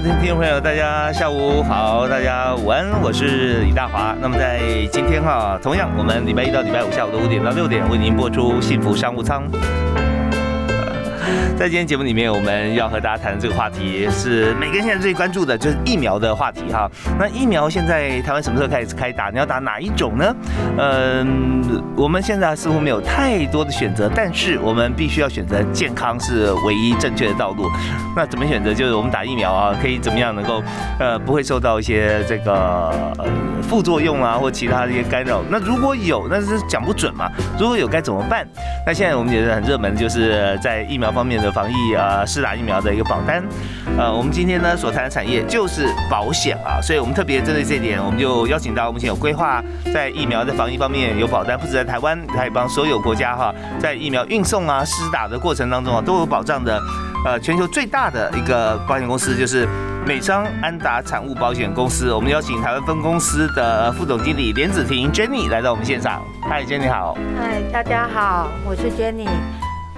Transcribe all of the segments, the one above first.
的听众朋友，大家下午好，大家午安，我是李大华。那么在今天哈，同样我们礼拜一到礼拜五下午的五点到六点为您播出幸福商务舱。在今天节目里面，我们要和大家谈的这个话题是每个人现在最关注的，就是疫苗的话题哈。那疫苗现在台湾什么时候开始开打？你要打哪一种呢？嗯，我们现在似乎没有太多的选择，但是我们必须要选择健康是唯一正确的道路。那怎么选择？就是我们打疫苗啊，可以怎么样能够呃不会受到一些这个呃副作用啊，或其他的一些干扰？那如果有，那是讲不准嘛。如果有该怎么办？那现在我们觉得很热门就是在疫苗方面的防疫啊，施打疫苗的一个保单。呃，我们今天呢所谈的产业就是保险啊，所以我们特别针对这一点，我们就邀请到目前有规划在疫苗的防疫方面有保单，不止在台湾，还帮所有国家哈，在疫苗运送啊、施打的过程当中啊都有保障的。呃，全球最大的一个保险公司就是美商安达产物保险公司。我们邀请台湾分公司的副总经理连子婷 Jenny 来到我们现场。嗨，Jenny 好。嗨，大家好，我是 Jenny。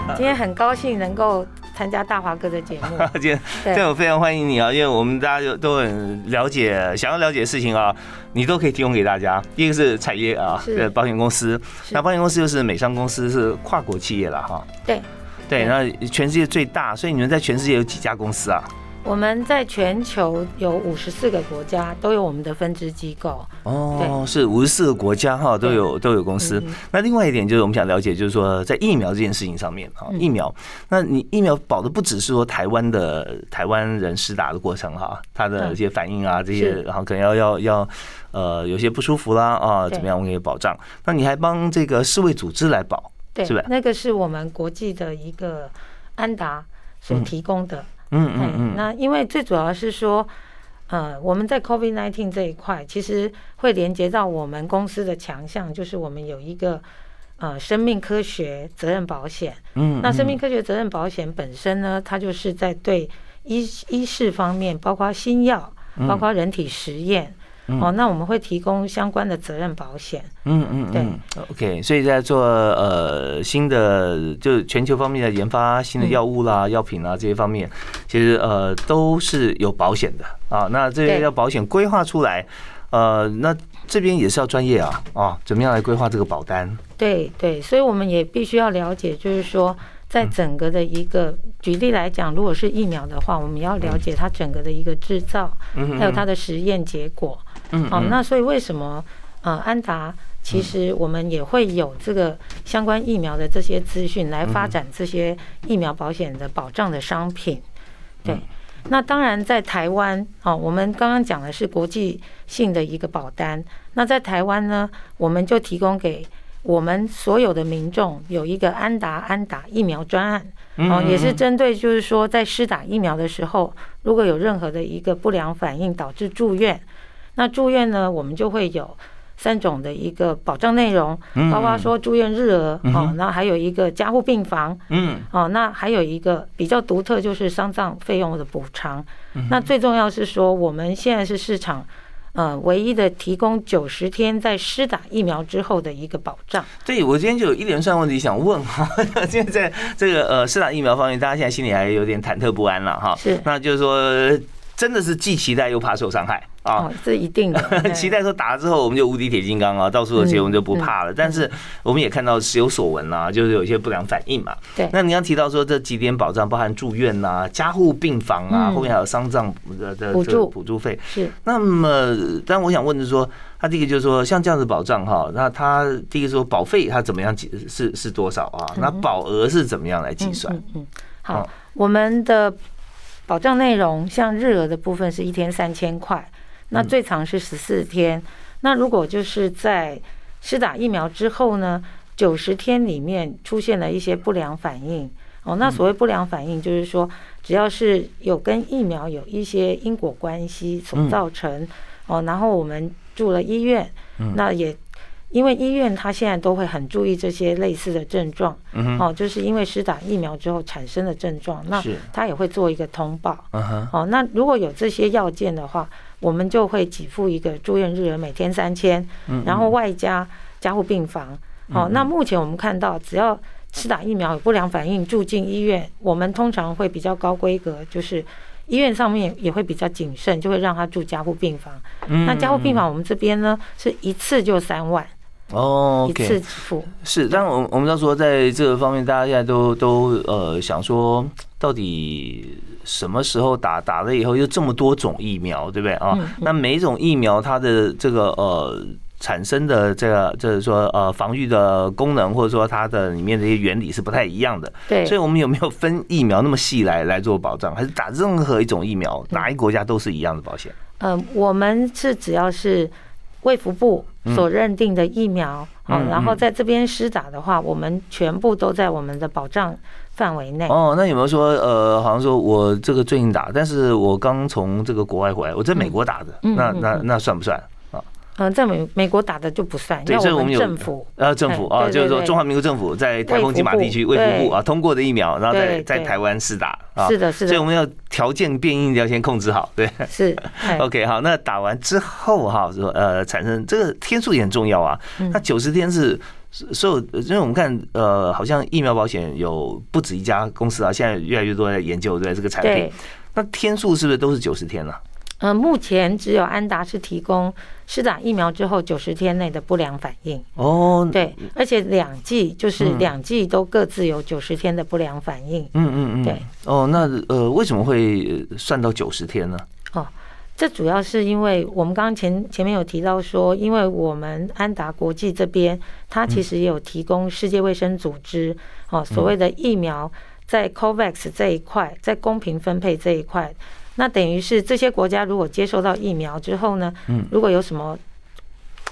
今天很高兴能够参加大华哥的节目。今天，对我非常欢迎你啊，因为我们大家就都很了解，想要了解的事情啊，你都可以提供给大家。一个是产业啊，对，保险公司，那保险公司又是美商公司，是跨国企业了哈。对。对，那全世界最大，所以你们在全世界有几家公司啊？我们在全球有五十四个国家都有我们的分支机构。哦，是五十四个国家哈都有都有公司。那另外一点就是我们想了解，就是说在疫苗这件事情上面哈，疫苗，那你疫苗保的不只是说台湾的台湾人施打的过程哈，他的一些反应啊这些，然后可能要要要呃有些不舒服啦啊怎么样，我们可以保障。那你还帮这个世卫组织来保？对，那个是我们国际的一个安达所提供的。嗯嗯嗯。那因为最主要是说，呃，我们在 COVID nineteen 这一块，其实会连接到我们公司的强项，就是我们有一个呃生命科学责任保险。嗯。那生命科学责任保险本身呢，它就是在对医医事方面，包括新药，包括人体实验。哦，那我们会提供相关的责任保险。嗯嗯，对，OK，所以在做呃新的，就全球方面的研发新的药物啦、药品啊这些方面，其实呃都是有保险的啊。那这些要保险规划出来，呃，那这边也是要专业啊啊，怎么样来规划这个保单？对对，所以我们也必须要了解，就是说。在整个的一个举例来讲，如果是疫苗的话，我们要了解它整个的一个制造，还有它的实验结果。嗯，好，那所以为什么呃安达其实我们也会有这个相关疫苗的这些资讯来发展这些疫苗保险的保障的商品？对，那当然在台湾哦，我们刚刚讲的是国际性的一个保单，那在台湾呢，我们就提供给。我们所有的民众有一个安达安打疫苗专案，哦，也是针对就是说在施打疫苗的时候，如果有任何的一个不良反应导致住院，那住院呢，我们就会有三种的一个保障内容，包括说住院日额，哦，那还有一个加护病房，嗯，哦，那还有一个比较独特就是丧葬费用的补偿，那最重要是说我们现在是市场。呃，唯一的提供九十天在施打疫苗之后的一个保障。对，我今天就有一连串问题想问哈。现在在这个呃施打疫苗方面，大家现在心里还有点忐忑不安了哈。是，那就是说。真的是既期待又怕受伤害啊！这一定的，期待说打了之后我们就无敌铁金刚啊，到处有结我们就不怕了。但是我们也看到时有所闻啊，就是有一些不良反应嘛。对。那你刚提到说这几点保障，包含住院呐、加护病房啊，后面还有丧葬的的补助补助费。是。那么，但我想问的是说，他第一个就是说，像这样子保障哈，那他第一个说保费他怎么样计是是多少啊？那保额是怎么样来计算？嗯，好，我们的。保障内容像日额的部分是一天三千块，那最长是十四天。那如果就是在施打疫苗之后呢，九十天里面出现了一些不良反应。哦，那所谓不良反应，就是说只要是有跟疫苗有一些因果关系所造成，哦，然后我们住了医院，那也因为医院他现在都会很注意这些类似的症状，哦，就是因为施打疫苗之后产生的症状，那他也会做一个通报，哦，那如果有这些要件的话，我们就会给付一个住院日额，每天三千，然后外加加护病房，哦，那目前我们看到只要。施打疫苗有不良反应，住进医院，我们通常会比较高规格，就是医院上面也会比较谨慎，就会让他住加护病房。那加护病房我们这边呢，是一次就三万哦，一次付。是，但我我们要说，在这个方面，大家现在都都呃想说，到底什么时候打？打了以后又这么多种疫苗，对不对啊？那每一种疫苗它的这个呃。产生的这个就是说呃防御的功能，或者说它的里面的一些原理是不太一样的。对，所以我们有没有分疫苗那么细来来做保障，还是打任何一种疫苗，哪一国家都是一样的保险？嗯，我们是只要是卫福部所认定的疫苗，嗯，然后在这边施打的话，我们全部都在我们的保障范围内。哦，那有没有说呃，好像说我这个最近打，但是我刚从这个国外回来，我在美国打的，那那那算不算？嗯，在美美国打的就不算，对，这我们有政府呃政府啊，就是说中华民国政府在台风金马地区卫福部啊通过的疫苗，然后在在台湾试打啊，是的，是的，所以我们要条件变异要先控制好，对，是 OK 好，那打完之后哈，说呃产生这个天数也很重要啊，那九十天是所有，因为我们看呃好像疫苗保险有不止一家公司啊，现在越来越多在研究对这个产品，那天数是不是都是九十天呢？呃，目前只有安达是提供施打疫苗之后九十天内的不良反应哦，对，而且两剂就是两剂都各自有九十天的不良反应，嗯嗯嗯，对，哦，那呃为什么会算到九十天呢？哦，这主要是因为我们刚刚前前面有提到说，因为我们安达国际这边，它其实也有提供世界卫生组织哦所谓的疫苗在 COVAX 这一块，在公平分配这一块。那等于是这些国家如果接受到疫苗之后呢，嗯，如果有什么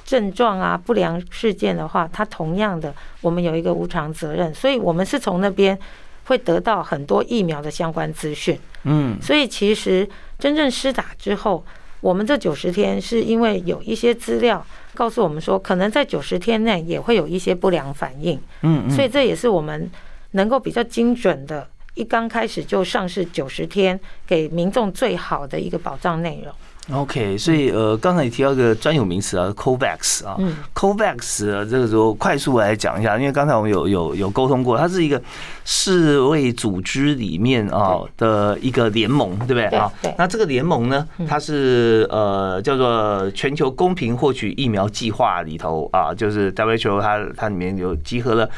症状啊、不良事件的话，它同样的，我们有一个无偿责任，所以我们是从那边会得到很多疫苗的相关资讯，嗯，所以其实真正施打之后，我们这九十天是因为有一些资料告诉我们说，可能在九十天内也会有一些不良反应，嗯，所以这也是我们能够比较精准的。一刚开始就上市九十天，给民众最好的一个保障内容。OK，所以呃，刚才你提到一个专有名词啊，COVAX 啊，COVAX 这个时候快速来讲一下，因为刚才我们有有有沟通过，它是一个世卫组织里面啊的一个联盟，对不对啊？那这个联盟呢，它是呃叫做全球公平获取疫苗计划里头啊，就是 WHO 它它里面有集合了。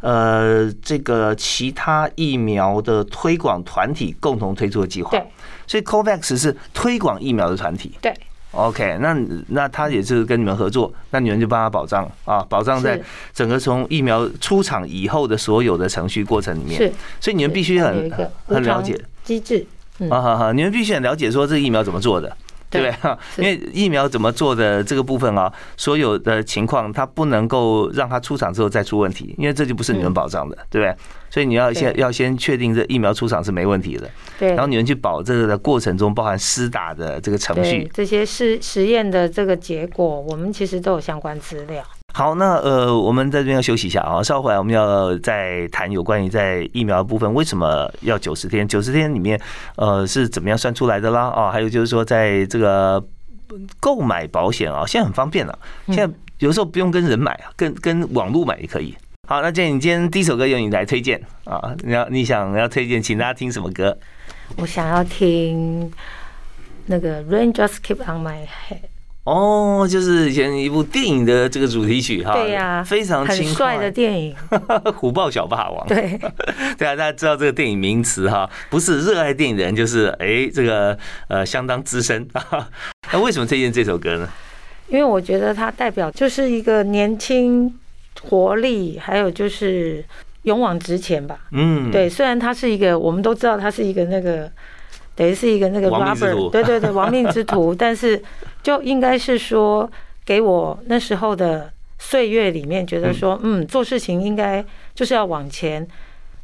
呃，这个其他疫苗的推广团体共同推出的计划，对，所以 COVAX 是推广疫苗的团体，对，OK，那那他也是跟你们合作，那你们就帮他保障啊，保障在整个从疫苗出厂以后的所有的程序过程里面，是，所以你们必须很很了解。机制，啊哈哈，你们必须很了解说这个疫苗怎么做的。对不对？因为疫苗怎么做的这个部分啊，所有的情况它不能够让它出厂之后再出问题，因为这就不是你们保障的，对不对？所以你要先要先确定这疫苗出厂是没问题的，对。然后你们去保这个的过程中，包含施打的这个程序，这些实实验的这个结果，我们其实都有相关资料。好，那呃，我们在这边要休息一下啊，稍后来我们要再谈有关于在疫苗部分为什么要九十天，九十天里面呃是怎么样算出来的啦啊，还有就是说在这个购买保险啊，现在很方便了，现在有时候不用跟人买啊，跟跟网络买也可以。好，那建议你今天第一首歌由你来推荐啊，你要你想要推荐，请大家听什么歌？我想要听那个 Rain Just Keep On My Head。哦，就是以前一部电影的这个主题曲哈，对呀，非常很帅的电影《虎豹小霸王》。对，对啊，大家知道这个电影名词哈，不是热爱电影的人，就是哎，这个呃相当资深。那为什么推荐这首歌呢？因为我觉得它代表就是一个年轻活力，还有就是勇往直前吧。嗯，对，虽然它是一个，我们都知道它是一个那个。等于是一个那个 rubber，对对对，亡命之徒。但是就应该是说，给我那时候的岁月里面觉得说，嗯，做事情应该就是要往前。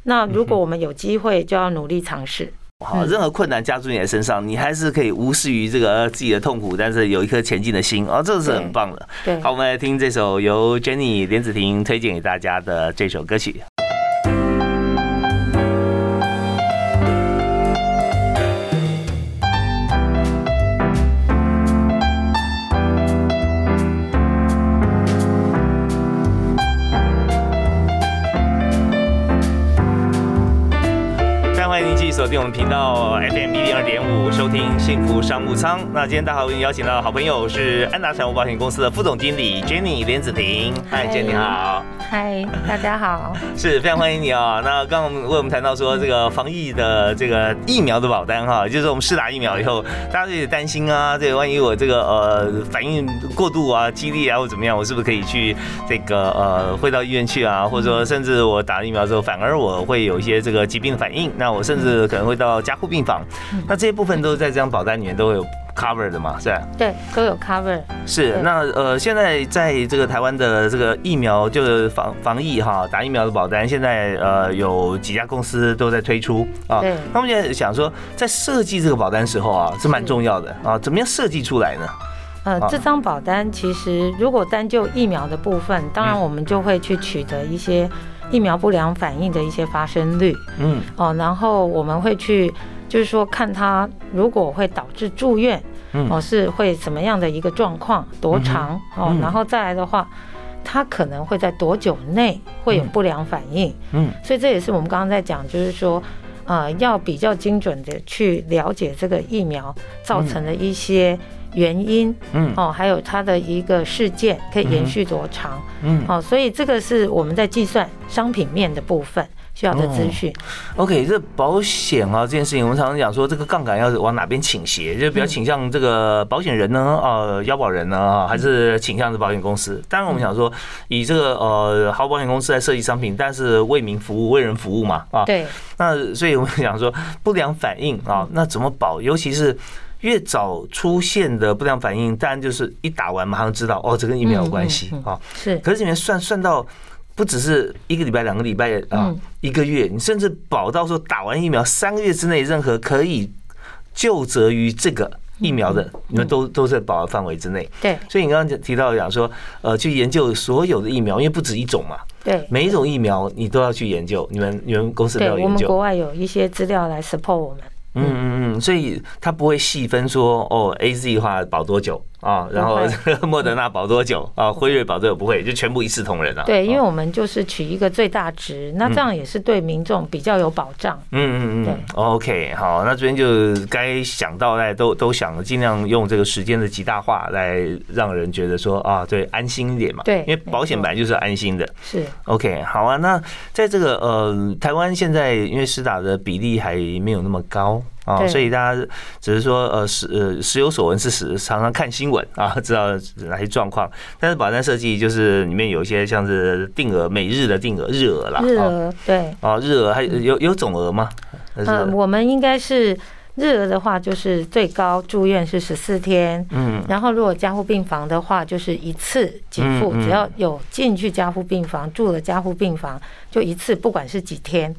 那如果我们有机会，就要努力尝试。好，任何困难加注你的身上，你还是可以无视于这个自己的痛苦，但是有一颗前进的心，哦，这是很棒的。对，好，我们来听这首由 Jenny 连子婷推荐给大家的这首歌曲。们频道 FM 一零二点五，收听幸福商务舱。那今天大家为你邀请到的好朋友是安达财务保险公司的副总经理 Jenny 连子婷。嗨，Jenny 好。嗨，大家好。是非常欢迎你啊。那刚刚我们为我们谈到说这个防疫的这个疫苗的保单哈，就是我们试打疫苗以后，大家有点担心啊，这个万一我这个呃反应过度啊、激烈啊或怎么样，我是不是可以去这个呃会到医院去啊？或者说甚至我打了疫苗之后，反而我会有一些这个疾病的反应，那我甚至。可能会到加护病房，那这些部分都是在这张保单里面都会有 cover 的嘛，是吧？对，都有 cover。是，那呃，现在在这个台湾的这个疫苗就是防防疫哈，打疫苗的保单，现在呃有几家公司都在推出啊。对。那我们现在想说，在设计这个保单时候啊，是蛮重要的啊，怎么样设计出来呢？呃，这张保单其实如果单就疫苗的部分，当然我们就会去取得一些。疫苗不良反应的一些发生率，嗯，哦，然后我们会去，就是说看他如果会导致住院，嗯，哦，是会怎么样的一个状况，多长，哦，然后再来的话，他可能会在多久内会有不良反应，嗯，所以这也是我们刚刚在讲，就是说，呃，要比较精准的去了解这个疫苗造成的一些。原因，嗯，哦，还有它的一个事件可以延续多长，嗯，哦，所以这个是我们在计算商品面的部分需要的资讯。OK，这保险啊这件事情，我们常常讲说这个杠杆要往哪边倾斜，就比较倾向这个保险人呢，呃，腰保人呢，还是倾向是保险公司？当然，我们想说以这个呃，好保险公司来设计商品，但是为民服务、为人服务嘛，啊，对。那所以我们想说不良反应啊，那怎么保？尤其是。越早出现的不良反应，当然就是一打完马上知道哦，这跟疫苗有关系啊。是，可是里面算算到不只是一个礼拜、两个礼拜啊，一个月，你甚至保到说打完疫苗三个月之内，任何可以就责于这个疫苗的，你们都都在保的范围之内。对，所以你刚刚提到讲说，呃，去研究所有的疫苗，因为不止一种嘛。对，每一种疫苗你都要去研究，你们你们公司都要研究。我们国外有一些资料来 support 我们。嗯嗯嗯，所以他不会细分说哦，A Z 的话保多久。啊，然后 莫德纳保多久啊？辉瑞保多久不会，就全部一视同仁啊。对，因为我们就是取一个最大值，那这样也是对民众比较有保障。嗯嗯嗯，对。OK，好，那这边就该想到来都都想尽量用这个时间的极大化来让人觉得说啊，对，安心一点嘛。对，因为保险本来就是安心的。是。OK，好啊。那在这个呃，台湾现在因为施打的比例还没有那么高啊，所以大家只是说呃时呃时有所闻是时常常看新闻。啊，知道哪些状况？但是保单设计就是里面有一些像是定额每日的定额日额啦，日额对哦，日额还有有总额吗？呃，我们应该是日额的话，就是最高住院是十四天，嗯，然后如果加护病房的话，就是一次给付，只要有进去加护病房住了加护病房，就一次，不管是几天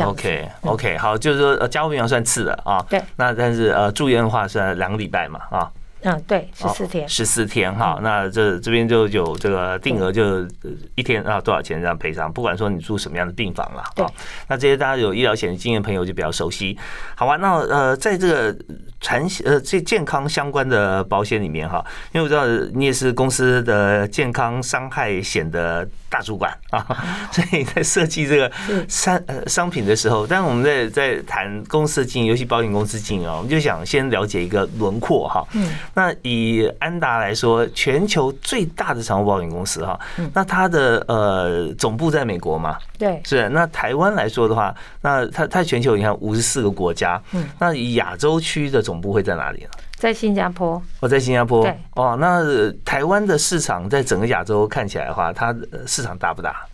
这样。OK OK，好，就是说呃加护病房算次的啊，对，那但是呃住院的话算两个礼拜嘛啊。嗯，对，十四天，十四天哈，那这这边就有这个定额，就一天啊多少钱这样赔偿，不管说你住什么样的病房了，对，那这些大家有医疗险经验朋友就比较熟悉，好吧？那呃，在这个产呃这健康相关的保险里面哈，因为我知道你也是公司的健康伤害险的大主管啊，所以在设计这个商呃商品的时候，但是我们在在谈公司的经营，尤其保险公司经营啊，我们就想先了解一个轮廓哈，嗯。那以安达来说，全球最大的产物保险公司哈，那它的呃总部在美国嘛？对，是。那台湾来说的话，那它它全球你看五十四个国家，嗯，那亚洲区的总部会在哪里呢？在新加坡。哦，在新加坡。对。哦，那台湾的市场在整个亚洲看起来的话，它市场大不大？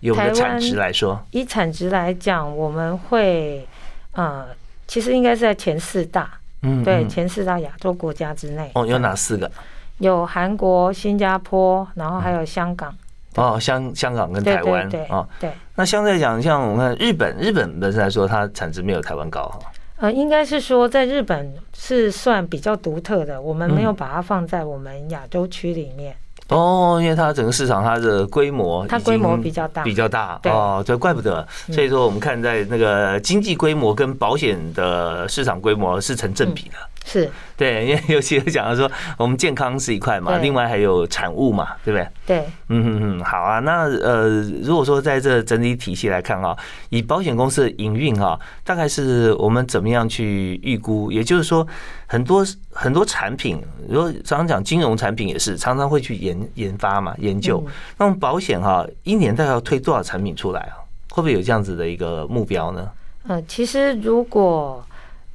有的产值来说，以产值来讲，我们会呃，其实应该是在前四大。嗯，对，前四大亚洲国家之内。哦，有哪四个？有韩国、新加坡，然后还有香港。哦，香香港跟台湾啊，对。那相对来讲，像我们看日本，日本本身来说，它产值没有台湾高哈。呃，应该是说在日本是算比较独特的，我们没有把它放在我们亚洲区里面。哦，因为它整个市场它的规模，它规模比较大，比较大。哦，这怪不得。所以说，我们看在那个经济规模跟保险的市场规模是成正比的。是对，因为 尤其是讲到说，我们健康是一块嘛，另外还有产物嘛，对不对？对，嗯嗯嗯，好啊。那呃，如果说在这整体体系来看啊，以保险公司的营运啊，大概是我们怎么样去预估？也就是说，很多很多产品，如果常常讲金融产品也是常常会去研研发嘛，研究。那么保险哈，一年大概要推多少产品出来啊？会不会有这样子的一个目标呢？呃，其实如果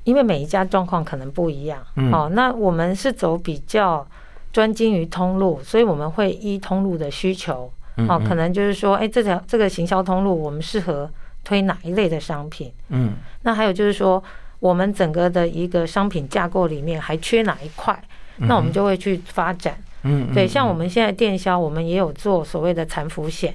因为每一家状况可能不一样，哦，那我们是走比较专精于通路，所以我们会依通路的需求，哦，可能就是说，哎，这条这个行销通路我们适合推哪一类的商品？嗯，那还有就是说，我们整个的一个商品架构里面还缺哪一块？那我们就会去发展。嗯，对，像我们现在电销，我们也有做所谓的残服险，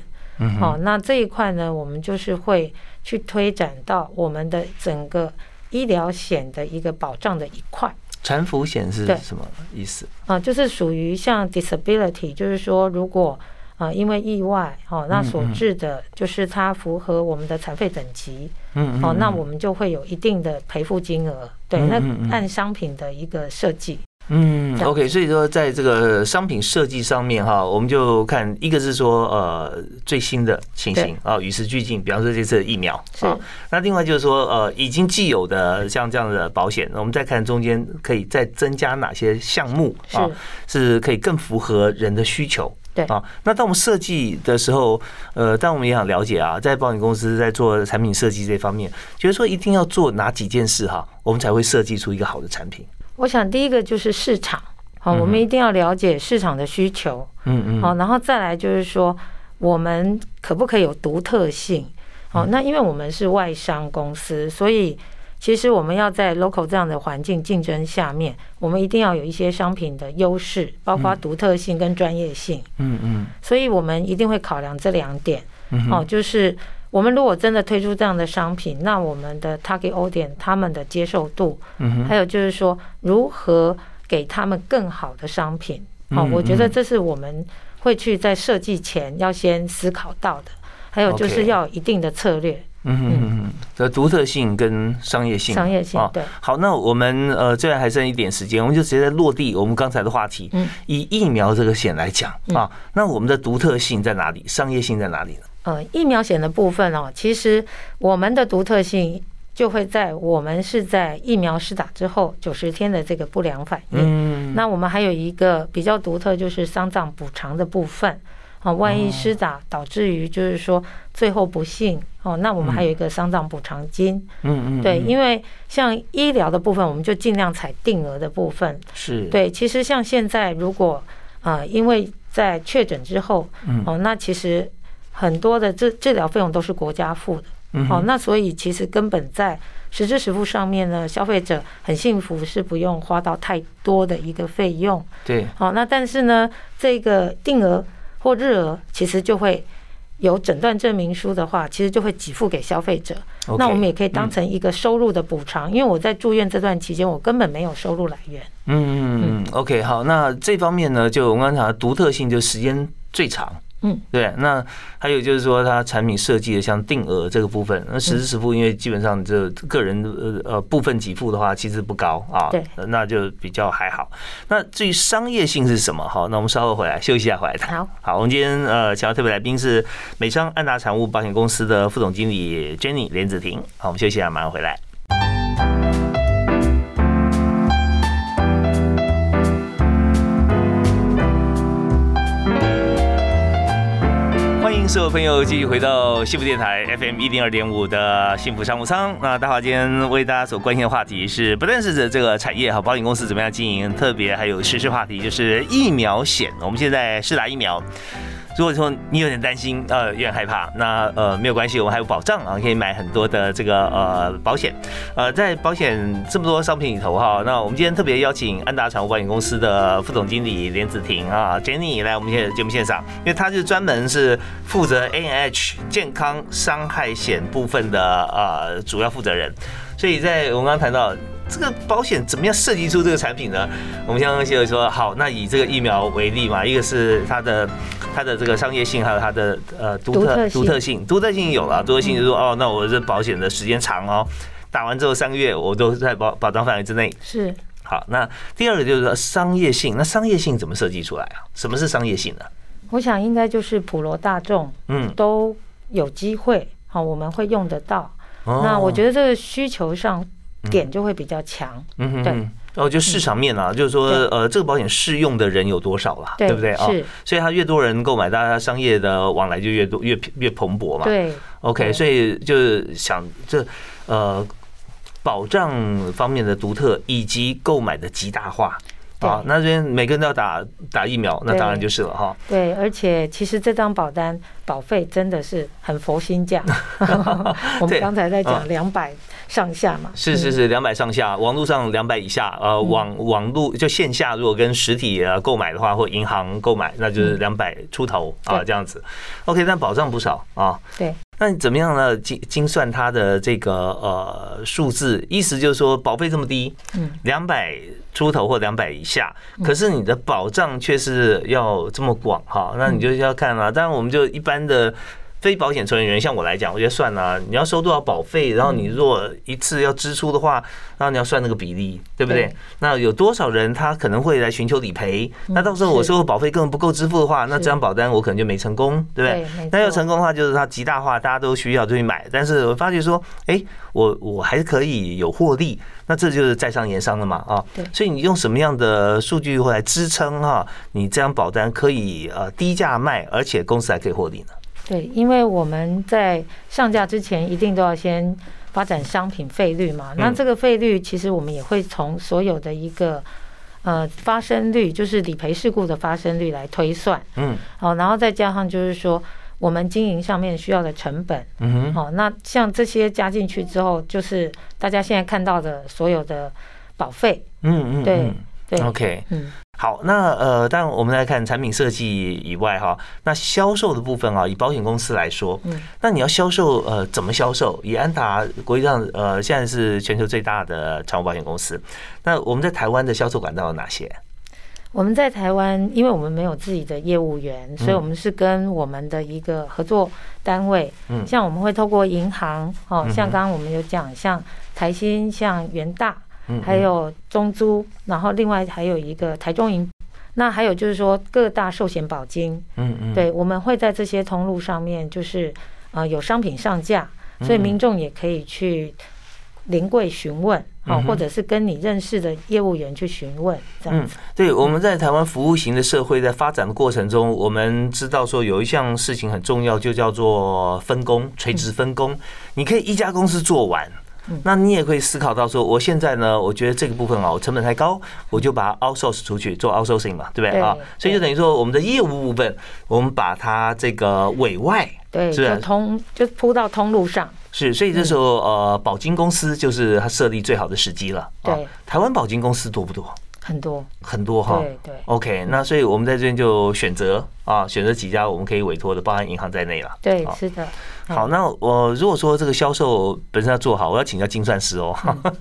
哦，那这一块呢，我们就是会去推展到我们的整个。医疗险的一个保障的一块，残服险是什么意思？啊，就是属于像 disability，就是说如果啊因为意外哦，那所致的，就是它符合我们的残废等级，嗯，哦，那我们就会有一定的赔付金额，对，那按商品的一个设计。嗯，OK，所以说在这个商品设计上面哈，我们就看一个是说呃最新的情形啊，与时俱进，比方说这次疫苗啊，那另外就是说呃已经既有的像这样的保险，我们再看中间可以再增加哪些项目啊，是可以更符合人的需求。对啊，那当我们设计的时候，呃，但我们也想了解啊，在保险公司在做产品设计这方面，觉得说一定要做哪几件事哈，我们才会设计出一个好的产品。我想第一个就是市场，好，我们一定要了解市场的需求，嗯嗯，好，然后再来就是说，我们可不可以有独特性？好，那因为我们是外商公司，所以其实我们要在 local 这样的环境竞争下面，我们一定要有一些商品的优势，包括独特性跟专业性，嗯嗯，所以我们一定会考量这两点，哦，就是。我们如果真的推出这样的商品，那我们的 target audience 他们的接受度，还有就是说如何给他们更好的商品，哦，我觉得这是我们会去在设计前要先思考到的。还有就是要一定的策略，嗯嗯嗯，的独特性跟商业性，商业性对。好，那我们呃，最后还剩一点时间，我们就直接落地我们刚才的话题。嗯，以疫苗这个险来讲啊，那我们的独特性在哪里？商业性在哪里呢？呃，疫苗险的部分哦，其实我们的独特性就会在我们是在疫苗施打之后九十天的这个不良反应。嗯，那我们还有一个比较独特，就是丧葬补偿的部分。啊，万一施打导致于就是说最后不幸哦，那我们还有一个丧葬补偿金。嗯嗯，对，因为像医疗的部分，我们就尽量采定额的部分。是，对，其实像现在如果啊，因为在确诊之后，哦，那其实。很多的治治疗费用都是国家付的，好，那所以其实根本在实质实付上面呢，消费者很幸福，是不用花到太多的一个费用。对，好，那但是呢，这个定额或日额其实就会有诊断证明书的话，其实就会给付给消费者。那我们也可以当成一个收入的补偿，因为我在住院这段期间，我根本没有收入来源。嗯嗯嗯，OK，好，那这方面呢，就我们刚才独特性就时间最长。嗯，对，那还有就是说，它产品设计的像定额这个部分，那实时实付，因为基本上这个人呃呃部分给付的话，其实不高啊，对，那就比较还好。那至于商业性是什么？好，那我们稍后回来休息一下，回来谈。好，好，我们今天呃，请到特别来宾是美商安达产物保险公司的副总经理 Jenny 连子婷。好，我们休息一下，马上回来。所有朋友继续回到幸福电台 FM 一零二点五的幸福商务舱。那大华今天为大家所关心的话题是，不但是这个产业哈，保险公司怎么样经营，特别还有实施话题就是疫苗险。我们现在试打疫苗，如果说你有点担心，呃，有点害怕，那呃没有关系，我们还有保障啊，可以买很多的这个呃保险。呃，在保险这么多商品里头哈，那我们今天特别邀请安达产物保险公司的副总经理连子婷啊，Jenny 来我们现节目线上，因为她就专门是负责 N H 健康伤害险部分的呃主要负责人，所以在我们刚刚谈到。这个保险怎么样设计出这个产品呢？我们刚刚先说好，那以这个疫苗为例嘛，一个是它的它的这个商业性，还有它的呃独特独特性，独特性有了，独特性就是说哦，那我这保险的时间长哦，打完之后三个月我都在保保障范围之内。是好，那第二个就是说商业性，那商业性怎么设计出来啊？什么是商业性呢？我想应该就是普罗大众嗯都有机会好，我们会用得到。那我觉得这个需求上。点就会比较强，嗯哼，对，哦，就市场面啊，就是说，呃，这个保险适用的人有多少了，对不对？啊？是，所以它越多人购买，大家商业的往来就越多，越越蓬勃嘛。对，OK，所以就是想这呃保障方面的独特以及购买的极大化。啊，那这边每个人都要打打疫苗，那当然就是了哈。对，而且其实这张保单保费真的是很佛心价。我们刚才在讲两百上下嘛。是是是，两百上下，网络上两百以下，呃，网网络就线下如果跟实体呃购买的话，或银行购买，那就是两百出头啊这样子。OK，但保障不少啊。对。那你怎么样呢？精精算它的这个呃数字，意思就是说保费这么低，嗯，两百出头或两百以下，可是你的保障却是要这么广哈，那你就要看了。当然，我们就一般的。非保险从业人员，像我来讲，我觉得算了，你要收多少保费，然后你如果一次要支出的话，然后你要算那个比例，对不对？那有多少人他可能会来寻求理赔？那到时候我收的保费根本不够支付的话，那这张保单我可能就没成功，对不对？那要成功的话，就是它极大化，大家都需要就去买。但是我发觉说，哎，我我还是可以有获利，那这就是在商言商了嘛，啊，所以你用什么样的数据会来支撑哈？你这张保单可以呃低价卖，而且公司还可以获利呢？对，因为我们在上架之前一定都要先发展商品费率嘛。那这个费率其实我们也会从所有的一个呃发生率，就是理赔事故的发生率来推算。嗯。好，然后再加上就是说我们经营上面需要的成本。嗯哼。好，那像这些加进去之后，就是大家现在看到的所有的保费。嗯嗯。对对。OK。嗯。好，那呃，但我们来看产品设计以外哈，那销售的部分啊，以保险公司来说，嗯，那你要销售呃，怎么销售？以安达国际上呃，现在是全球最大的产物保险公司，那我们在台湾的销售管道有哪些？我们在台湾，因为我们没有自己的业务员，所以我们是跟我们的一个合作单位，嗯，像我们会透过银行哦，像刚刚我们有讲，像台新，像元大。还有中租，然后另外还有一个台中银，那还有就是说各大寿险保金，嗯嗯，对，我们会在这些通路上面，就是呃有商品上架，所以民众也可以去临柜询问，啊，或者是跟你认识的业务员去询问，这样子。对，我们在台湾服务型的社会在发展的过程中，我们知道说有一项事情很重要，就叫做分工，垂直分工，你可以一家公司做完。那你也可以思考到说，我现在呢，我觉得这个部分啊，我成本太高，我就把它 outsource 出去做 outsourcing 嘛，对不对啊？所以就等于说，我们的业务部分，我们把它这个委外，对，就通就铺到通路上。是，所以这时候呃，保金公司就是它设立最好的时机了。对，台湾保金公司多不多？很多很多哈。对对。OK，那所以我们在这边就选择啊，选择几家我们可以委托的，包含银行在内了。对，是的。好，那我如果说这个销售本身要做好，我要请教精算师哦，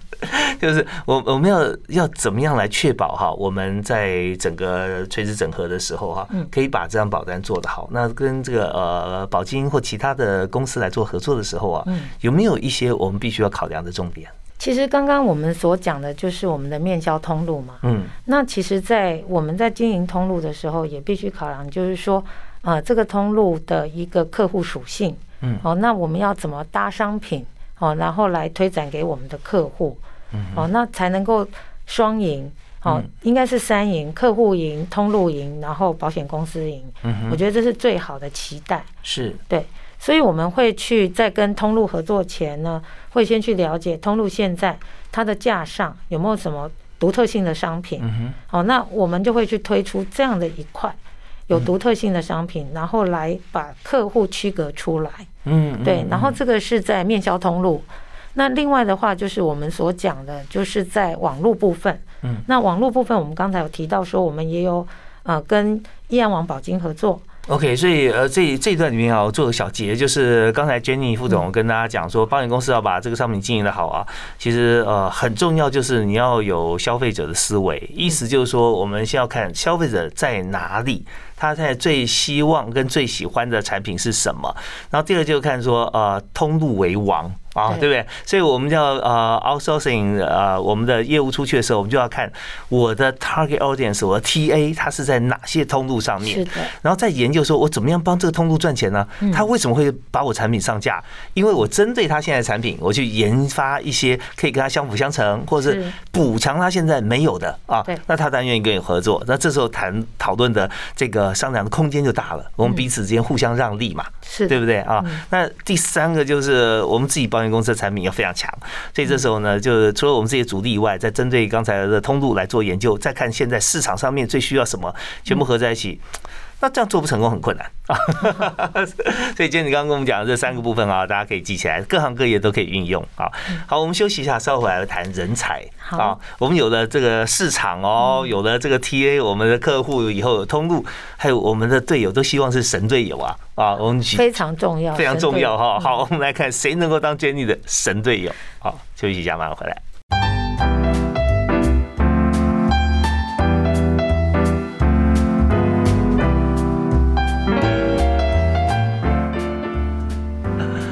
就是我我们要要怎么样来确保哈，我们在整个垂直整合的时候哈，可以把这张保单做得好。那跟这个呃保金或其他的公司来做合作的时候啊，有没有一些我们必须要考量的重点？其实刚刚我们所讲的就是我们的面销通路嘛，嗯，那其实，在我们在经营通路的时候，也必须考量，就是说，呃，这个通路的一个客户属性。嗯，哦，那我们要怎么搭商品，哦，然后来推展给我们的客户，嗯，哦，那才能够双赢，哦，应该是三赢，客户赢，通路赢，然后保险公司赢，嗯我觉得这是最好的期待，是。对，所以我们会去在跟通路合作前呢，会先去了解通路现在它的架上有没有什么独特性的商品，嗯哦，那我们就会去推出这样的一块。有独特性的商品，然后来把客户区隔出来。嗯，对。然后这个是在面销通路。那另外的话，就是我们所讲的，就是在网络部分。嗯，那网络部分，我们刚才有提到说，我们也有呃跟易安网宝金合作。OK，所以呃，这这一段里面啊，我做个小结，就是刚才 Jenny 副总跟大家讲说，保险公司要把这个商品经营的好啊，其实呃很重要，就是你要有消费者的思维，意思就是说，我们先要看消费者在哪里。他现在最希望跟最喜欢的产品是什么？然后第二就看说，呃，通路为王啊，对不对？所以我们叫呃 outsourcing，呃，我们的业务出去的时候，我们就要看我的 target audience，我的 TA，它是在哪些通路上面？然后再研究说我怎么样帮这个通路赚钱呢？他为什么会把我产品上架？因为我针对他现在产品，我去研发一些可以跟他相辅相成，或者是补强他现在没有的啊。那他当然愿意跟你合作。那这时候谈讨论的这个。商量的空间就大了，我们彼此之间互相让利嘛，是对不对啊？那第三个就是我们自己保险公司的产品要非常强，所以这时候呢，就是除了我们这些主力以外，再针对刚才的通路来做研究，再看现在市场上面最需要什么，全部合在一起。那这样做不成功很困难啊，所以今天你刚刚跟我们讲的这三个部分啊，大家可以记起来，各行各业都可以运用啊。好，我们休息一下，稍后来谈人才啊。我们有了这个市场哦，有了这个 TA，我们的客户以后有通路，还有我们的队友都希望是神队友啊啊。我们非常重要，非常重要哈。好，我们来看谁能够当 Jenny 的神队友。好，休息一下，马上回来。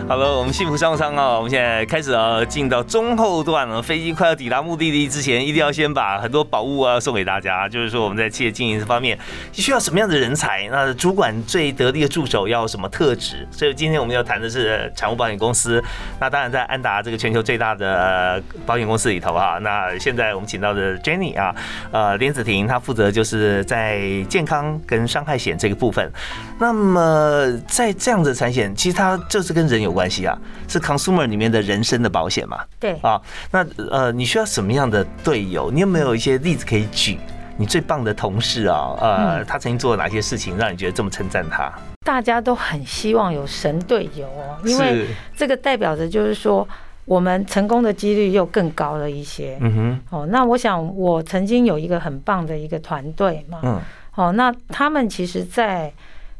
好了，我们幸福商务舱啊，我们现在开始啊，进到中后段了。飞机快要抵达目的地之前，一定要先把很多宝物啊送给大家。就是说，我们在企业经营这方面需要什么样的人才？那主管最得力的助手要什么特质？所以今天我们要谈的是产物保险公司。那当然，在安达这个全球最大的保险公司里头啊，那现在我们请到的 Jenny 啊，呃，连子婷，她负责就是在健康跟伤害险这个部分。那么在这样的产险，其实它就是跟人有关。关系啊，是 consumer 里面的人生的保险嘛？对啊，那呃，你需要什么样的队友？你有没有一些例子可以举？你最棒的同事啊，呃，他曾经做了哪些事情，让你觉得这么称赞他？大家都很希望有神队友哦，因为这个代表着就是说，我们成功的几率又更高了一些。嗯哼，哦，那我想我曾经有一个很棒的一个团队嘛，嗯，哦，那他们其实在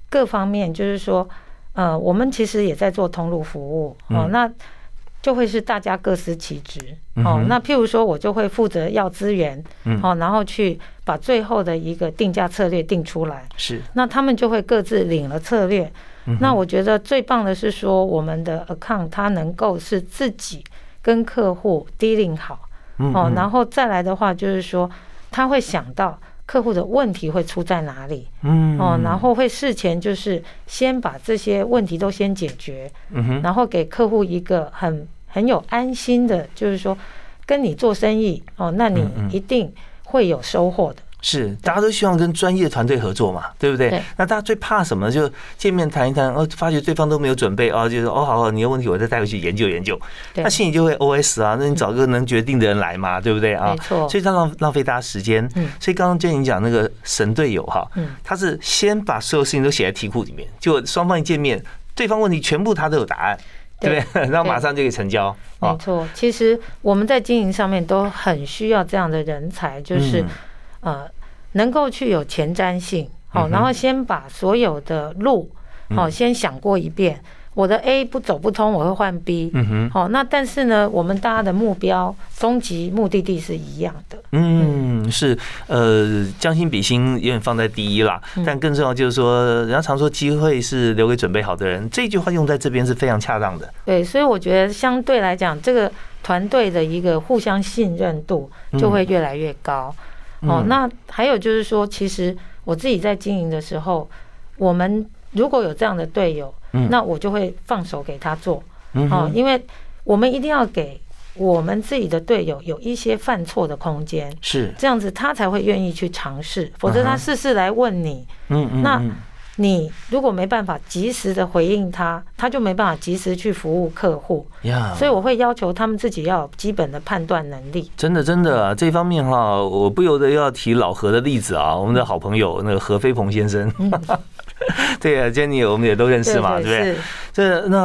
各方面就是说。呃，我们其实也在做通路服务哦，那就会是大家各司其职哦。那譬如说，我就会负责要资源哦，然后去把最后的一个定价策略定出来。是，那他们就会各自领了策略。那我觉得最棒的是说，我们的 account 它能够是自己跟客户 dealing 好哦，然后再来的话就是说，他会想到。客户的问题会出在哪里？嗯，哦，然后会事前就是先把这些问题都先解决，嗯哼，然后给客户一个很很有安心的，就是说跟你做生意哦，那你一定会有收获的。是，大家都希望跟专业团队合作嘛，对不对？那大家最怕什么？就见面谈一谈，哦，发觉对方都没有准备，哦，就说哦，好好，你的问题我再带回去研究研究。那心里就会 O S 啊，那你找个能决定的人来嘛，对不对啊？没错。所以他浪浪费大家时间。嗯。所以刚刚建你讲那个神队友哈，嗯，他是先把所有事情都写在题库里面，就双方一见面，对方问题全部他都有答案，对不对？然后马上就可以成交。没错。其实我们在经营上面都很需要这样的人才，就是。呃，能够去有前瞻性，好，然后先把所有的路，好，先想过一遍。我的 A 不走不通，我会换 B。嗯哼，好，那但是呢，我们大家的目标、终极目的地是一样的。嗯，是，呃，将心比心永远放在第一啦。但更重要就是说，人家常说机会是留给准备好的人，这句话用在这边是非常恰当的。对，所以我觉得相对来讲，这个团队的一个互相信任度就会越来越高。哦，那还有就是说，其实我自己在经营的时候，我们如果有这样的队友，那我就会放手给他做，哦，因为我们一定要给我们自己的队友有一些犯错的空间，是。这样子，他才会愿意去尝试，否则他事事来问你，嗯嗯，那你如果没办法及时的回应他，他就没办法及时去服务客户。呀，所以我会要求他们自己要有基本的判断能力。真的，真的，这方面哈，我不由得要提老何的例子啊，我们的好朋友那个何飞鹏先生。对啊，Jenny，我们也都认识嘛，对不对？这那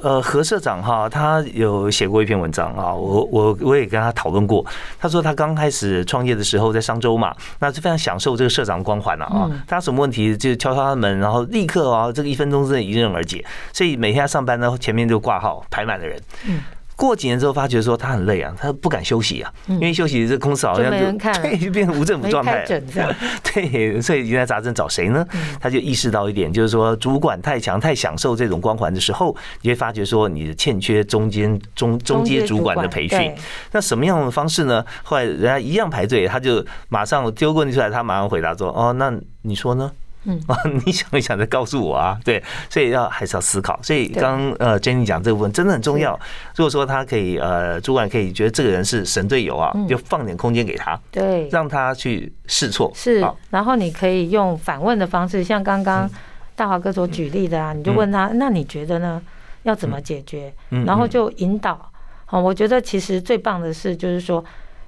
呃何社长哈，他有写过一篇文章啊，我我我也跟他讨论过。他说他刚开始创业的时候在商周嘛，那是非常享受这个社长光环了啊。他什么问题就敲敲他门，然后立刻啊，这个一分钟之内迎刃而解。所以每天上班呢，前面就挂号排满了人。嗯。过几年之后，发觉说他很累啊，他不敢休息啊，因为休息这公司好像就 对，就变成无政府状态。对，所以原来杂症找谁呢？他就意识到一点，就是说主管太强、太享受这种光环的时候，你会发觉说你欠缺中间中中阶主管的培训。那什么样的方式呢？后来人家一样排队，他就马上丢问题出来，他马上回答说：“哦，那你说呢？”嗯 啊，你想一想再告诉我啊，对，所以要还是要思考。所以刚呃，Jenny 讲这部分真的很重要。如果说他可以呃，主管可以觉得这个人是神队友啊，就放点空间给他，对，让他去试错。是，然后你可以用反问的方式，像刚刚大华哥所举例的啊，你就问他，那你觉得呢？要怎么解决？然后就引导。好，我觉得其实最棒的是，就是说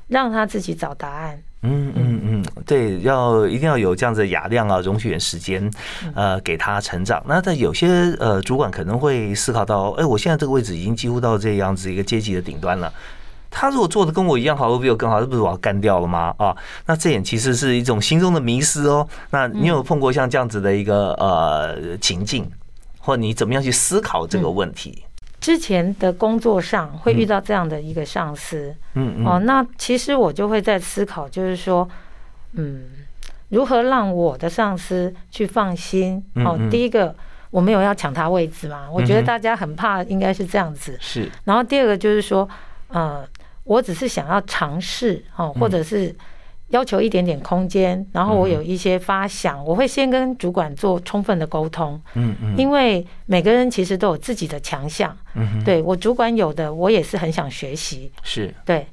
让他自己找答案。嗯嗯嗯，对，要一定要有这样子的雅量啊，容许点时间，呃，给他成长。那在有些呃主管可能会思考到，哎，我现在这个位置已经几乎到这样子一个阶级的顶端了。他如果做的跟我一样好，或比我更好，这不是我要干掉了吗？啊，那这点其实是一种心中的迷失哦。那你有碰过像这样子的一个呃情境，或你怎么样去思考这个问题？之前的工作上会遇到这样的一个上司，嗯哦，那其实我就会在思考，就是说，嗯，如何让我的上司去放心？哦，第一个我没有要抢他位置嘛，我觉得大家很怕，应该是这样子。是。然后第二个就是说，呃，我只是想要尝试哦，或者是。要求一点点空间，然后我有一些发想，我会先跟主管做充分的沟通。嗯嗯，因为每个人其实都有自己的强项。嗯对我主管有的，我也是很想学习。是，对。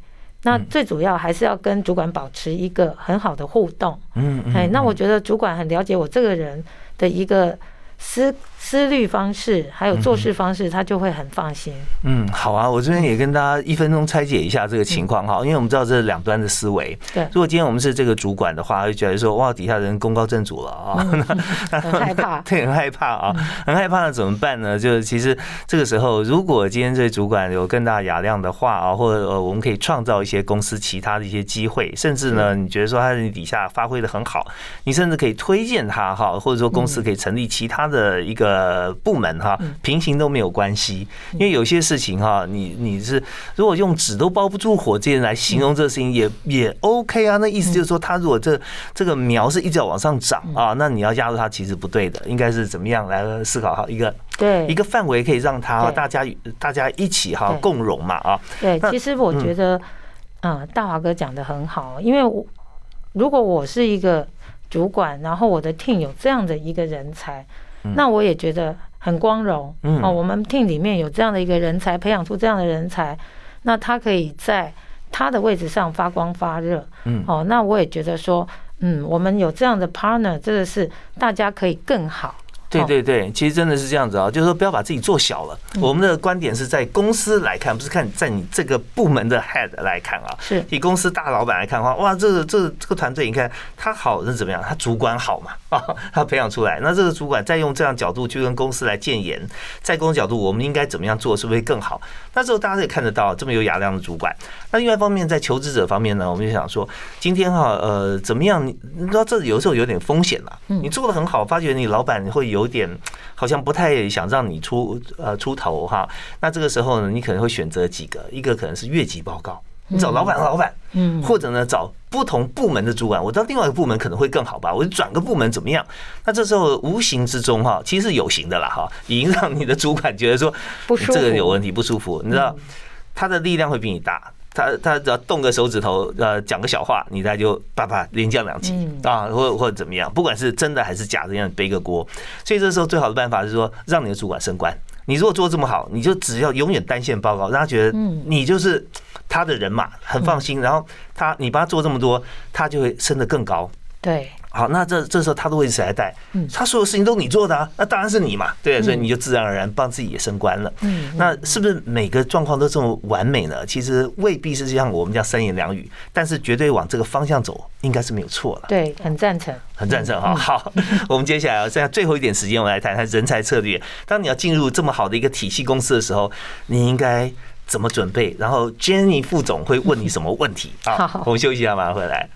那最主要还是要跟主管保持一个很好的互动。嗯嗯。哎，那我觉得主管很了解我这个人的一个。思思虑方式还有做事方式，他就会很放心。嗯，好啊，我这边也跟大家一分钟拆解一下这个情况哈，因为我们知道这是两端的思维。对，如果今天我们是这个主管的话，就觉得说哇，底下人功高震主了啊，很害怕，对，很害怕啊，很害怕，那怎么办呢？就是其实这个时候，如果今天这主管有更大雅量的话啊，或者呃，我们可以创造一些公司其他的一些机会，甚至呢，你觉得说他在你底下发挥的很好，你甚至可以推荐他哈，或者说公司可以成立其他。的一个部门哈，平行都没有关系，因为有些事情哈，你你是如果用纸都包不住火这些来形容这个事情也也 OK 啊。那意思就是说，他如果这这个苗是一直往上涨啊，那你要压住它其实不对的，应该是怎么样来思考哈？一个对一个范围可以让他大家大家一起哈共荣嘛啊。对，其实我觉得嗯，大华哥讲的很好，因为我如果我是一个主管，然后我的 team 有这样的一个人才。那我也觉得很光荣哦，我们 team 里面有这样的一个人才，培养出这样的人才，那他可以在他的位置上发光发热。嗯，哦，那我也觉得说，嗯，我们有这样的 partner，真的是大家可以更好。对对对，其实真的是这样子啊，就是说不要把自己做小了。我们的观点是在公司来看，不是看在你这个部门的 head 来看啊。是以公司大老板来看的话，哇，这个这这个团队，你看他好是怎么样？他主管好嘛啊，他培养出来，那这个主管再用这样角度去跟公司来建言，在公司角度，我们应该怎么样做，是不是更好？那时候大家可以看得到这么有雅量的主管。那另外一方面，在求职者方面呢，我们就想说，今天哈呃怎么样？你知道这有时候有点风险了。你做的很好，发觉你老板会有。有点好像不太想让你出呃出头哈，那这个时候呢，你可能会选择几个，一个可能是越级报告，你找老板老板，嗯，或者呢找不同部门的主管，我到另外一个部门可能会更好吧，我就转个部门怎么样？那这时候无形之中哈，其实是有形的啦哈，已经让你的主管觉得说这个有问题不舒服，你知道他的力量会比你大。他他只要动个手指头，呃，讲个小话，你他就啪啪连降两级啊，或或者怎么样，不管是真的还是假的，让你背个锅。所以这时候最好的办法是说，让你的主管升官。你如果做这么好，你就只要永远单线报告，让他觉得你就是他的人嘛，很放心。然后他你帮他做这么多，他就会升得更高。对。好，那这这时候他的位置谁来带？嗯，他所有事情都你做的啊，那当然是你嘛，对，所以你就自然而然帮自己也升官了。嗯，那是不是每个状况都这么完美呢？其实未必是像我们这样三言两语，但是绝对往这个方向走，应该是没有错了。对，很赞成，很赞成哈。好，我们接下来剩下最后一点时间，我们来谈谈人才策略。当你要进入这么好的一个体系公司的时候，你应该怎么准备？然后 Jenny 副总会问你什么问题？好，我们休息一下，马上回来。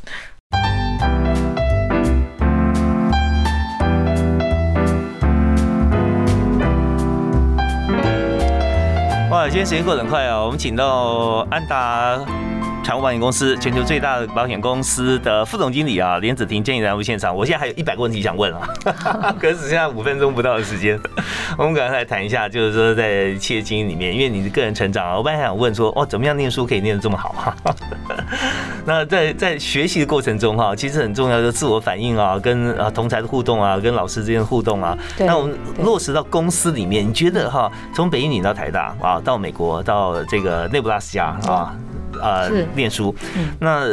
今天时间过得很快啊！我们请到安达。财务保险公司全球最大的保险公司的副总经理啊，连子婷建议来我现场。我现在还有一百个问题想问啊，可是只剩下五分钟不到的时间，我们赶快来谈一下，就是说在企业经营里面，因为你的个人成长啊，我本来想问说，哦，怎么样念书可以念得这么好哈？那在在学习的过程中哈，其实很重要的自我反应啊，跟啊同才的互动啊，跟老师之间的互动啊，那我们落实到公司里面，你觉得哈，从北一女到台大啊，到美国到这个内布拉斯加啊。呃，念书，那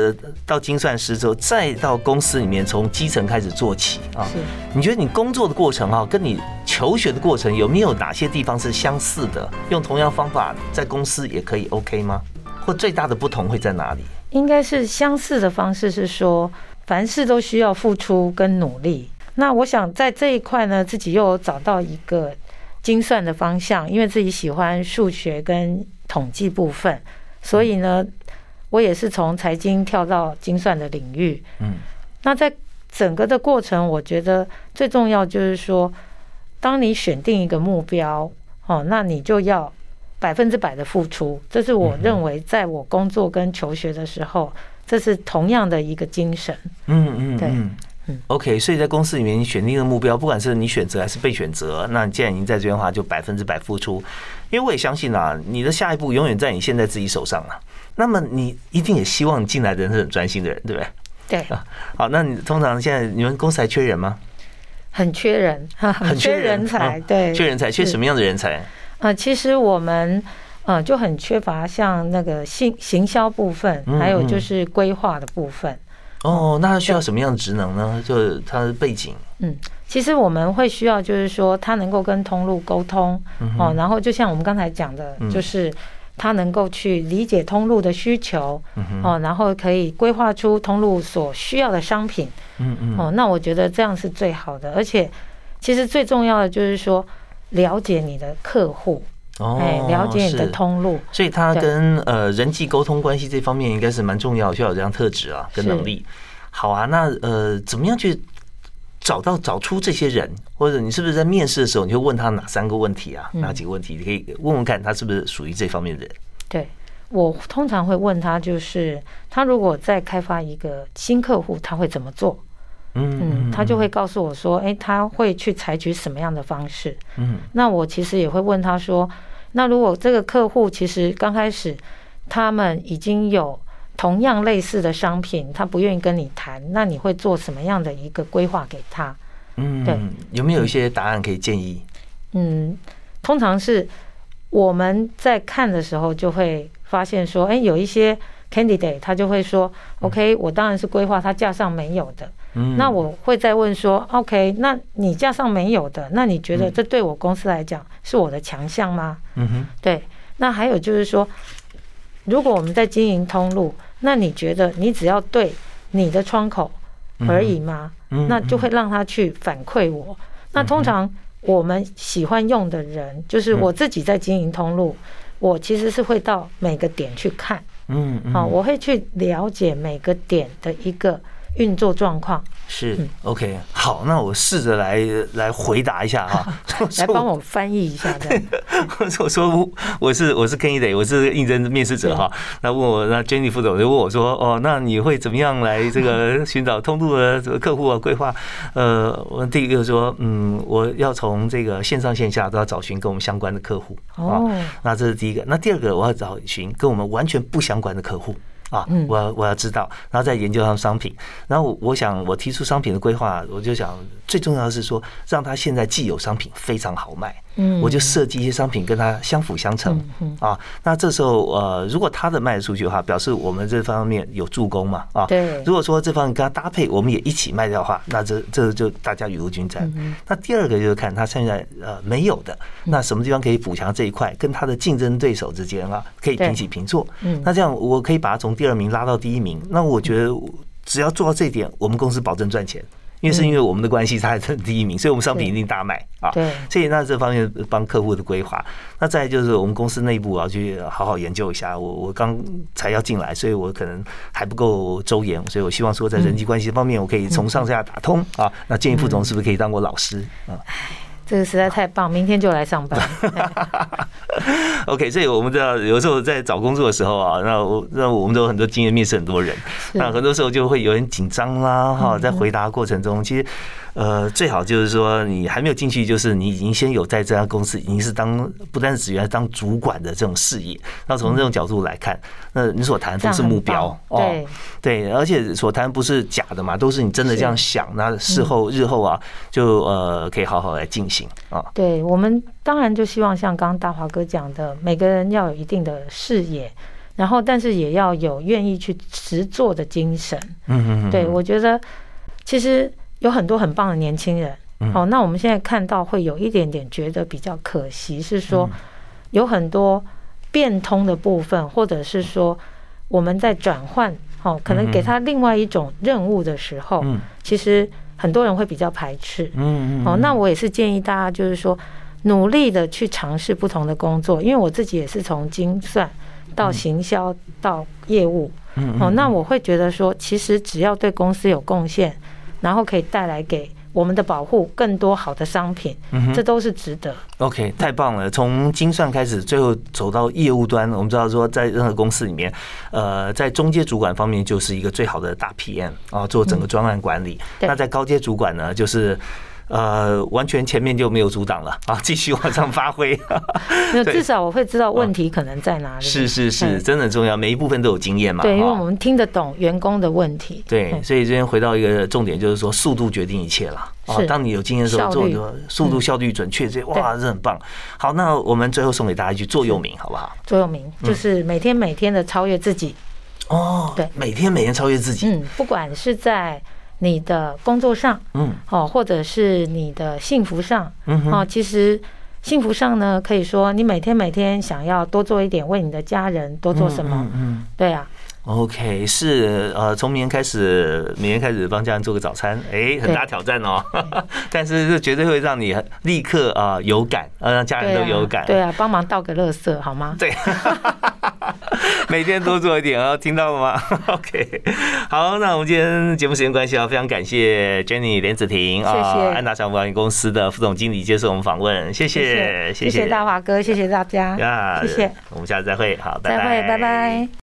到精算师之后，再到公司里面从基层开始做起啊。你觉得你工作的过程啊，跟你求学的过程有没有哪些地方是相似的？用同样方法在公司也可以 OK 吗？或最大的不同会在哪里？应该是相似的方式是说，凡事都需要付出跟努力。那我想在这一块呢，自己又找到一个精算的方向，因为自己喜欢数学跟统计部分。所以呢，我也是从财经跳到精算的领域。嗯，那在整个的过程，我觉得最重要就是说，当你选定一个目标，哦，那你就要百分之百的付出。这是我认为，在我工作跟求学的时候，这是同样的一个精神。嗯嗯，对。OK，所以在公司里面，你选定的目标，不管是你选择还是被选择，那你既然已经在这边的话，就百分之百付出。因为我也相信啊，你的下一步永远在你现在自己手上啊。那么你一定也希望进来的人是很专心的人，对不对？对啊。好，那你通常现在你们公司还缺人吗？很缺人，很缺人才，对，缺人才，缺什么样的人才？啊，其实我们呃就很缺乏像那个行行销部分，还有就是规划的部分。哦，那他需要什么样的职能呢？就是他的背景。嗯，其实我们会需要，就是说他能够跟通路沟通哦，然后就像我们刚才讲的，就是他能够去理解通路的需求哦，然后可以规划出通路所需要的商品。嗯嗯。哦，那我觉得这样是最好的，而且其实最重要的就是说了解你的客户。哎，了解你的通路，所以他跟呃人际沟通关系这方面应该是蛮重要，需要有这样特质啊，跟能力。好啊，那呃，怎么样去找到找出这些人？或者你是不是在面试的时候，你就问他哪三个问题啊？哪几个问题？你可以问问看他是不是属于这方面的人？对我通常会问他，就是他如果在开发一个新客户，他会怎么做？嗯，他就会告诉我说，哎，他会去采取什么样的方式？嗯，那我其实也会问他说。那如果这个客户其实刚开始他们已经有同样类似的商品，他不愿意跟你谈，那你会做什么样的一个规划给他？嗯，对，有没有一些答案可以建议？嗯，通常是我们在看的时候就会发现说，哎，有一些 candidate 他就会说，OK，我当然是规划他架上没有的。嗯那我会再问说，OK，那你架上没有的，那你觉得这对我公司来讲是我的强项吗？嗯哼，对。那还有就是说，如果我们在经营通路，那你觉得你只要对你的窗口而已吗？那就会让他去反馈我。那通常我们喜欢用的人，就是我自己在经营通路，我其实是会到每个点去看。嗯，好，我会去了解每个点的一个。运作状况是 OK，好，那我试着来来回答一下哈，来帮我翻译一下。我说我是我是 Kenny，我是应征面试者哈。那问我那 Jenny 副总就问我说，哦，那你会怎么样来这个 寻找通路的这个客户啊规划？呃，我第一个说，嗯，我要从这个线上线下都要找寻跟我们相关的客户。哦，那这是第一个。那第二个，我要找寻跟我们完全不相关的客户。啊，我要我要知道，然后再研究他们商品，然后我想我提出商品的规划，我就想最重要的是说，让他现在既有商品非常好卖，嗯，我就设计一些商品跟它相辅相成啊。那这时候呃，如果它的卖得出去的话，表示我们这方面有助攻嘛啊。对。如果说这方面跟它搭配，我们也一起卖掉的话，那这这就大家雨露均沾。那第二个就是看它现在呃没有的，那什么地方可以补强这一块，跟它的竞争对手之间啊可以平起平坐。嗯。那这样我可以把它从第二名拉到第一名。那我觉得只要做到这一点，我们公司保证赚钱。因为是因为我们的关系，他是第一名，所以我们商品一定大卖啊。对，所以那这方面帮客户的规划，那再就是我们公司内部要去好好研究一下。我我刚才要进来，所以我可能还不够周延，所以我希望说在人际关系方面，我可以从上下打通啊。那建议副总是不是可以当我老师啊？这个实在太棒，明天就来上班。OK，所以我们知道有时候在找工作的时候啊，那我那我们都有很多经验，面试很多人，那很多时候就会有点紧张啦，哈，在回答过程中，其实。呃，最好就是说，你还没有进去，就是你已经先有在这家公司已经是当不单是职员，当主管的这种事业。那从这种角度来看，那你所谈都是目标哦，对，而且所谈不是假的嘛，都是你真的这样想。那事后日后啊，就呃可以好好来进行啊。对我们当然就希望像刚刚大华哥讲的，每个人要有一定的视野，然后但是也要有愿意去实做的精神。嗯嗯，对我觉得其实。有很多很棒的年轻人，哦，那我们现在看到会有一点点觉得比较可惜，是说有很多变通的部分，或者是说我们在转换，哦，可能给他另外一种任务的时候，其实很多人会比较排斥，嗯嗯，哦，那我也是建议大家就是说努力的去尝试不同的工作，因为我自己也是从精算到行销到业务，嗯，哦，那我会觉得说，其实只要对公司有贡献。然后可以带来给我们的保护更多好的商品，这都是值得。OK，太棒了！从精算开始，最后走到业务端，我们知道说，在任何公司里面，呃，在中阶主管方面就是一个最好的大 PM 啊，做整个专案管理。那在高阶主管呢，就是。呃，完全前面就没有阻挡了啊，继续往上发挥。那至少我会知道问题可能在哪里。是是是，真的重要，每一部分都有经验嘛。对，因为我们听得懂员工的问题。对，所以这边回到一个重点，就是说速度决定一切了。啊，当你有经验的时候，做的速度、效率、准确，这哇，这很棒。好，那我们最后送给大家一句座右铭，好不好？座右铭就是每天每天的超越自己。哦，对，每天每天超越自己。嗯，不管是在。你的工作上，嗯，哦，或者是你的幸福上，嗯，哦，其实幸福上呢，可以说你每天每天想要多做一点，为你的家人多做什么，嗯，对啊。OK，是呃，从明天开始，明天开始帮家人做个早餐，哎，很大挑战哦。但是这绝对会让你立刻啊有感，呃，让家人都有感。对啊，帮忙倒个垃圾好吗？对，每天多做一点哦，听到了吗？OK，好，那我们今天节目时间关系啊，非常感谢 Jenny 连子婷啊，安达商务保险公司的副总经理接受我们访问，谢谢，谢谢大华哥，谢谢大家，谢谢，我们下次再会，好，拜拜，拜拜。